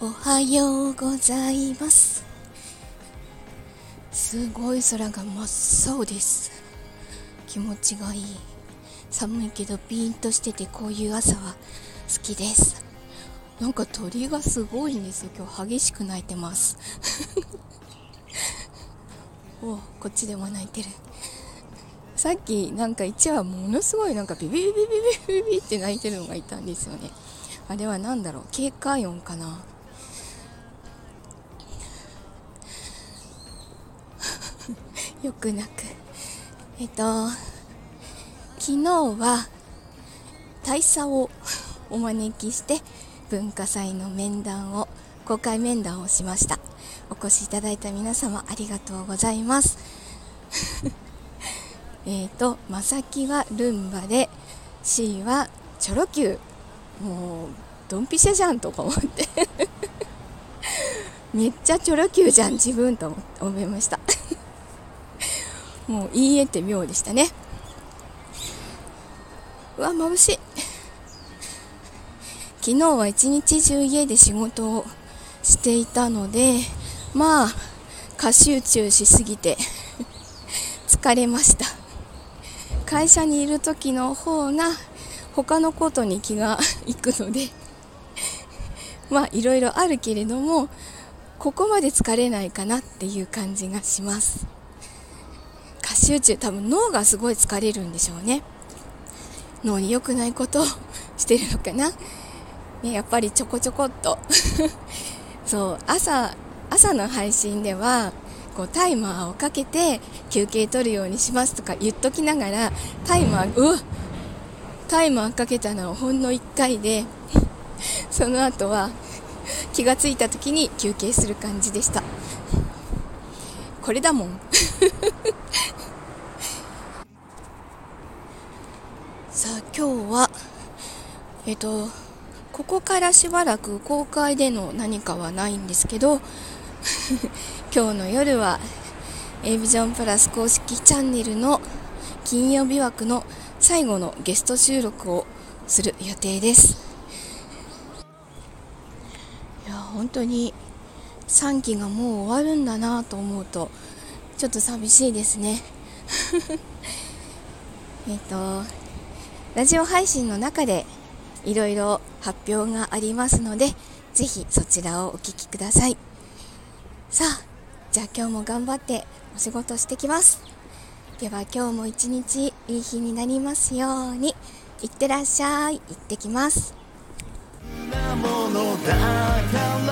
おはようございます。すごい空が真っ青です。気持ちがいい。寒いけどピーンとしててこういう朝は好きです。なんか鳥がすごいんですよ。今日激しく鳴いてます。おこっちでも鳴いてる。さっきなんか1羽ものすごいなんかビビビビビビビビって鳴いてるのがいたんですよね。あれは何だろう。警戒音かな。よく泣く。えっと昨日は大佐をお招きして文化祭の面談を公開面談をしました。お越しいただいた皆様ありがとうございます。えっとまさきはルンバで C はチョロ Q もうドンピシャじゃんとか思って。めっちゃチョロ Q じゃん自分と思いました。もういいえって妙でしたね。うわ眩しい。昨日は一日中家で仕事をしていたのでまあ過集中しすぎて疲れました。会社にいる時の方が他のことに気がいくのでまあいろいろあるけれどもここまで疲れないかなっていう感じがします。過集中多分脳がすごい疲れるんでしょうね。脳に良くないことを してるのかな、ね、やっぱりちょこちょこっと。そう朝朝の配信ではこうタイマーをかけて休憩取るようにしますとか言っときながらタイマーうわタイマーかけたのはほんの1回で その後は気がついた時に休憩する感じでした。これだもんさあ今日はえっとここからしばらく公開での何かはないんですけど 今日の夜は a ビジョンプラス公式チャンネルの金曜日枠の最後のゲスト収録をする予定です。いや本当に3期がもう終わるんだなと思うとちょっと寂しいですね。えっとラジオ配信の中でいろいろ発表がありますのでぜひそちらをお聞きください。さあじゃあ今日も頑張ってお仕事してきます。では今日も一日いい日になりますようにいってらっしゃい。行ってきます。なものだから